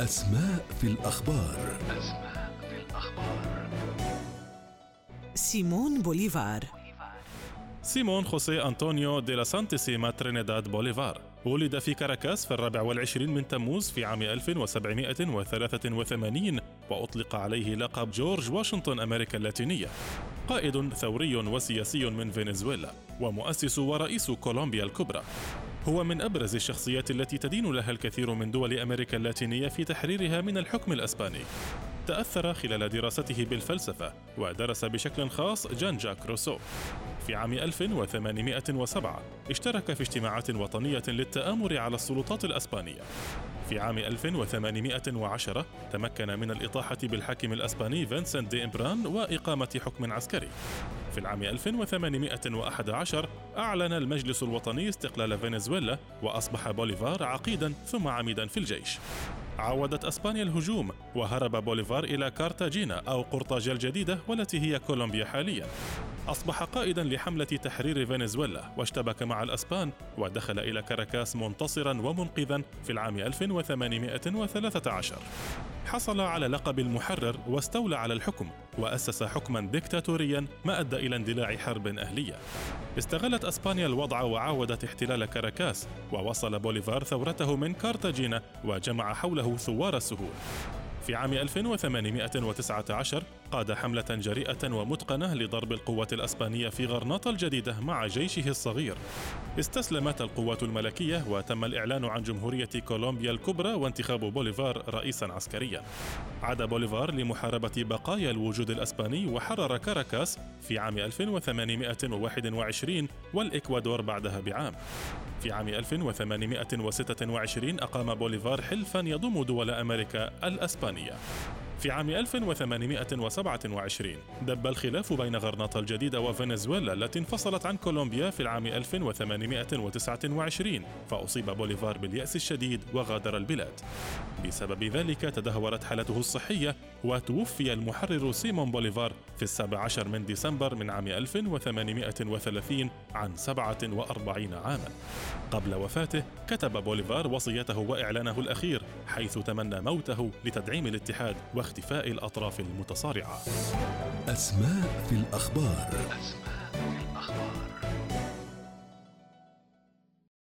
أسماء في الأخبار. أسماء في الأخبار سيمون بوليفار. سيمون خوسيه أنطونيو دي لا سانتيسيما ترينيداد بوليفار. ولد في كاراكاس في الرابع والعشرين من تموز في عام 1783 وأطلق عليه لقب جورج واشنطن أمريكا اللاتينية. قائد ثوري وسياسي من فنزويلا ومؤسس ورئيس كولومبيا الكبرى. هو من أبرز الشخصيات التي تدين لها الكثير من دول أمريكا اللاتينية في تحريرها من الحكم الأسباني. تأثر خلال دراسته بالفلسفة ودرس بشكل خاص جان جاك روسو. في عام 1807 اشترك في اجتماعات وطنية للتآمر على السلطات الأسبانية. في عام 1810 تمكن من الإطاحة بالحاكم الأسباني فينسنت دي إمبران وإقامة حكم عسكري. في العام 1811 أعلن المجلس الوطني استقلال فنزويلا وأصبح بوليفار عقيدا ثم عميدا في الجيش. عاودت أسبانيا الهجوم وهرب بوليفار إلى كارتاجينا أو قرطاجة الجديدة والتي هي كولومبيا حاليا. أصبح قائدا لحملة تحرير فنزويلا واشتبك مع الأسبان ودخل إلى كاراكاس منتصرا ومنقذا في العام 1813 حصل على لقب المحرر واستولى على الحكم وأسس حكما ديكتاتوريا ما أدى إلى اندلاع حرب أهلية. استغلت أسبانيا الوضع وعاودت احتلال كاراكاس وواصل بوليفار ثورته من كارتاجينا وجمع حوله ثوار السهول. في عام 1819 قاد حملة جريئة ومتقنة لضرب القوات الأسبانية في غرناطة الجديدة مع جيشه الصغير. استسلمت القوات الملكية وتم الإعلان عن جمهورية كولومبيا الكبرى وانتخاب بوليفار رئيسا عسكريا. عاد بوليفار لمحاربة بقايا الوجود الأسباني وحرر كاراكاس في عام 1821 والإكوادور بعدها بعام. في عام 1826 أقام بوليفار حلفا يضم دول أمريكا الأسبانية في عام 1827 دب الخلاف بين غرناطة الجديدة وفنزويلا التي انفصلت عن كولومبيا في العام 1829 فأصيب بوليفار باليأس الشديد وغادر البلاد. بسبب ذلك تدهورت حالته الصحية وتوفي المحرر سيمون بوليفار في السابع عشر من ديسمبر من عام 1830 عن 47 عاما. قبل وفاته كتب بوليفار وصيته وإعلانه الأخير حيث تمنى موته لتدعيم الاتحاد واختفاء الأطراف المتصارعة. أسماء في الأخبار. أسماء